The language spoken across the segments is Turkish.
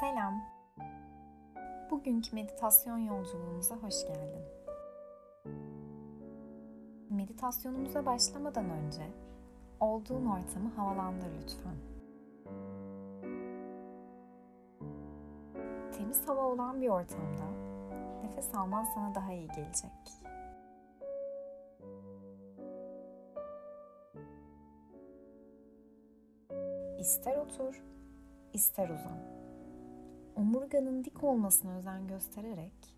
Selam. Bugünkü meditasyon yolculuğumuza hoş geldin. Meditasyonumuza başlamadan önce olduğun ortamı havalandır lütfen. Temiz hava olan bir ortamda nefes alman sana daha iyi gelecek. İster otur, ister uzan. Omurganın dik olmasına özen göstererek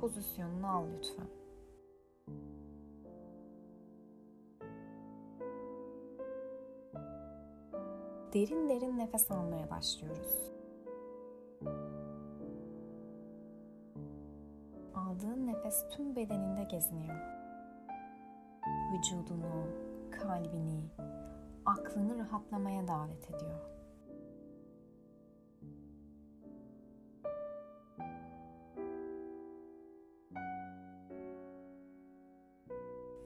pozisyonunu al lütfen. Derin derin nefes almaya başlıyoruz. Aldığın nefes tüm bedeninde geziniyor. Vücudunu, kalbini, aklını rahatlamaya davet ediyor.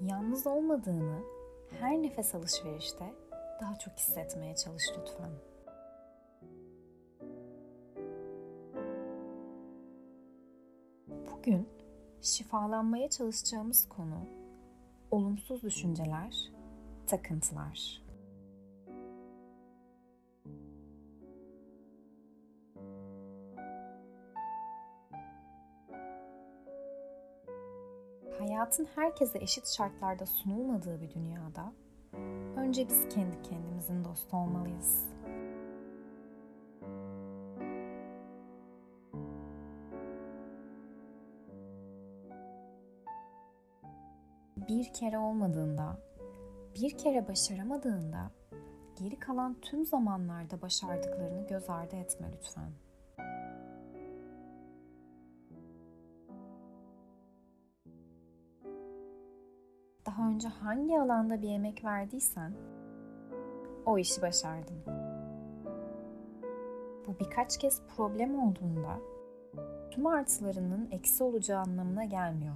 Yalnız olmadığını her nefes alışverişte daha çok hissetmeye çalış lütfen. Bugün şifalanmaya çalışacağımız konu olumsuz düşünceler, takıntılar. Hayatın herkese eşit şartlarda sunulmadığı bir dünyada önce biz kendi kendimizin dostu olmalıyız. Bir kere olmadığında, bir kere başaramadığında geri kalan tüm zamanlarda başardıklarını göz ardı etme lütfen. Daha önce hangi alanda bir emek verdiysen o işi başardın. Bu birkaç kez problem olduğunda tüm artılarının eksi olacağı anlamına gelmiyor.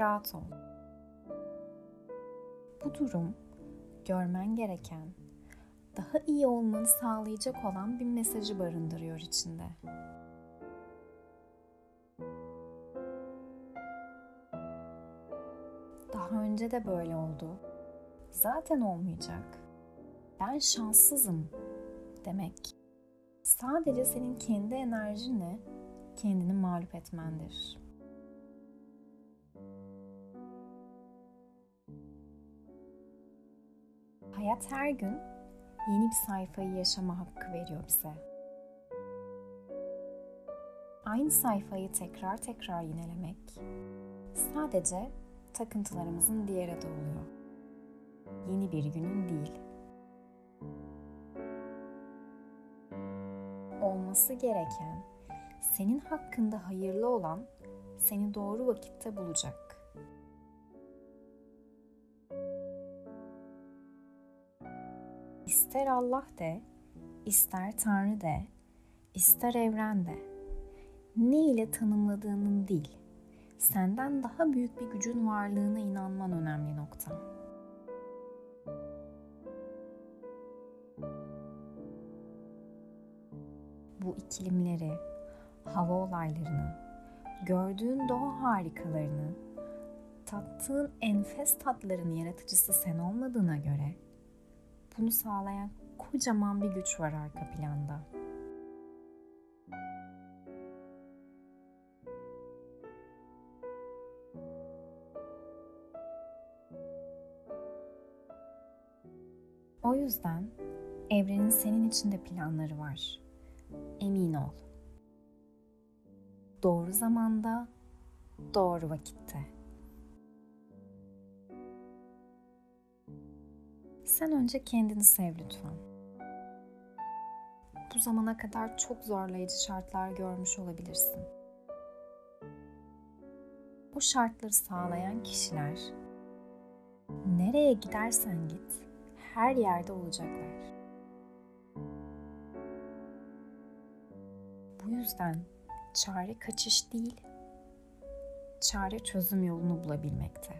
Rahat ol. Bu durum görmen gereken, daha iyi olmanı sağlayacak olan bir mesajı barındırıyor içinde. Daha önce de böyle oldu. Zaten olmayacak. Ben şanssızım demek. Sadece senin kendi enerjinle kendini mağlup etmendir. Hayat her gün yeni bir sayfayı yaşama hakkı veriyor bize. Aynı sayfayı tekrar tekrar yinelemek sadece takıntılarımızın diğer adı oluyor. Yeni bir günün değil. Olması gereken, senin hakkında hayırlı olan seni doğru vakitte bulacak. İster Allah de, ister Tanrı de, ister evren de. Ne ile tanımladığının değil, senden daha büyük bir gücün varlığına inanman önemli nokta. Bu ikilimleri, hava olaylarını, gördüğün doğa harikalarını, tattığın enfes tatların yaratıcısı sen olmadığına göre bunu sağlayan kocaman bir güç var arka planda. O yüzden evrenin senin için de planları var. Emin ol. Doğru zamanda, doğru vakitte. Sen önce kendini sev lütfen. Bu zamana kadar çok zorlayıcı şartlar görmüş olabilirsin. O şartları sağlayan kişiler nereye gidersen git her yerde olacaklar. Bu yüzden çare kaçış değil, çare çözüm yolunu bulabilmekte.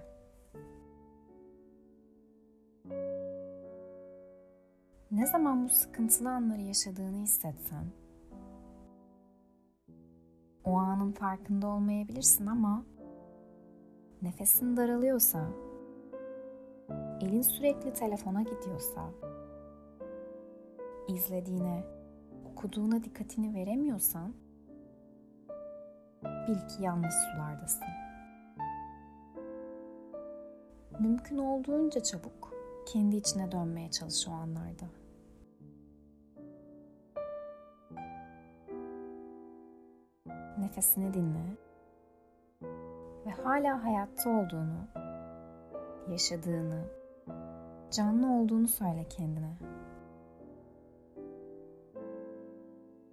Ne zaman bu sıkıntılı anları yaşadığını hissetsen, o anın farkında olmayabilirsin ama nefesin daralıyorsa, elin sürekli telefona gidiyorsa, izlediğine, okuduğuna dikkatini veremiyorsan, bil ki yanlış sulardasın. Mümkün olduğunca çabuk kendi içine dönmeye çalış o anlarda. Nefesini dinle ve hala hayatta olduğunu, yaşadığını, canlı olduğunu söyle kendine.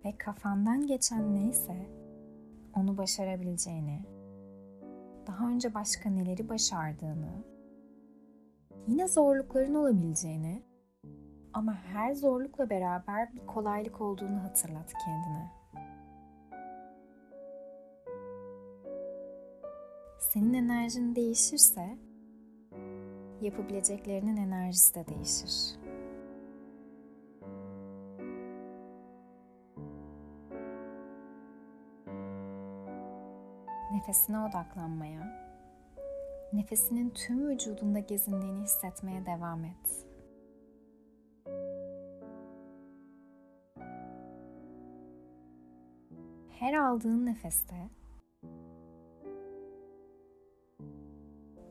Ve kafandan geçen neyse onu başarabileceğini, daha önce başka neleri başardığını, yine zorlukların olabileceğini ama her zorlukla beraber bir kolaylık olduğunu hatırlat kendine. Senin enerjin değişirse yapabileceklerinin enerjisi de değişir. Nefesine odaklanmaya, nefesinin tüm vücudunda gezindiğini hissetmeye devam et. Her aldığın nefeste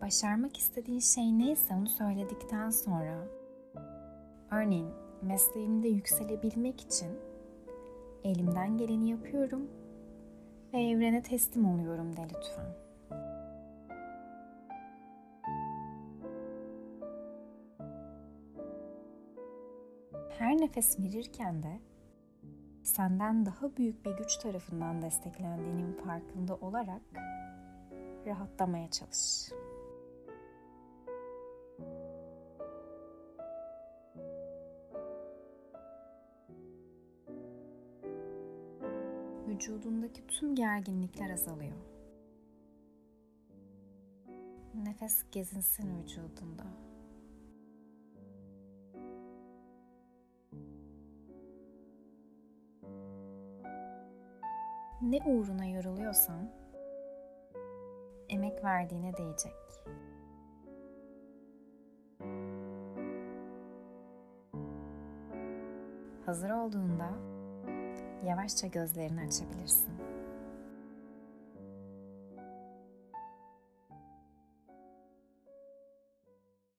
başarmak istediğin şey neyse onu söyledikten sonra örneğin mesleğimde yükselebilmek için elimden geleni yapıyorum ve evrene teslim oluyorum de lütfen. Her nefes verirken de senden daha büyük bir güç tarafından desteklendiğinin farkında olarak rahatlamaya çalış. Vücudundaki tüm gerginlikler azalıyor. Nefes gezinsin vücudunda. Ne uğruna yoruluyorsan emek verdiğine değecek. Hazır olduğunda yavaşça gözlerini açabilirsin.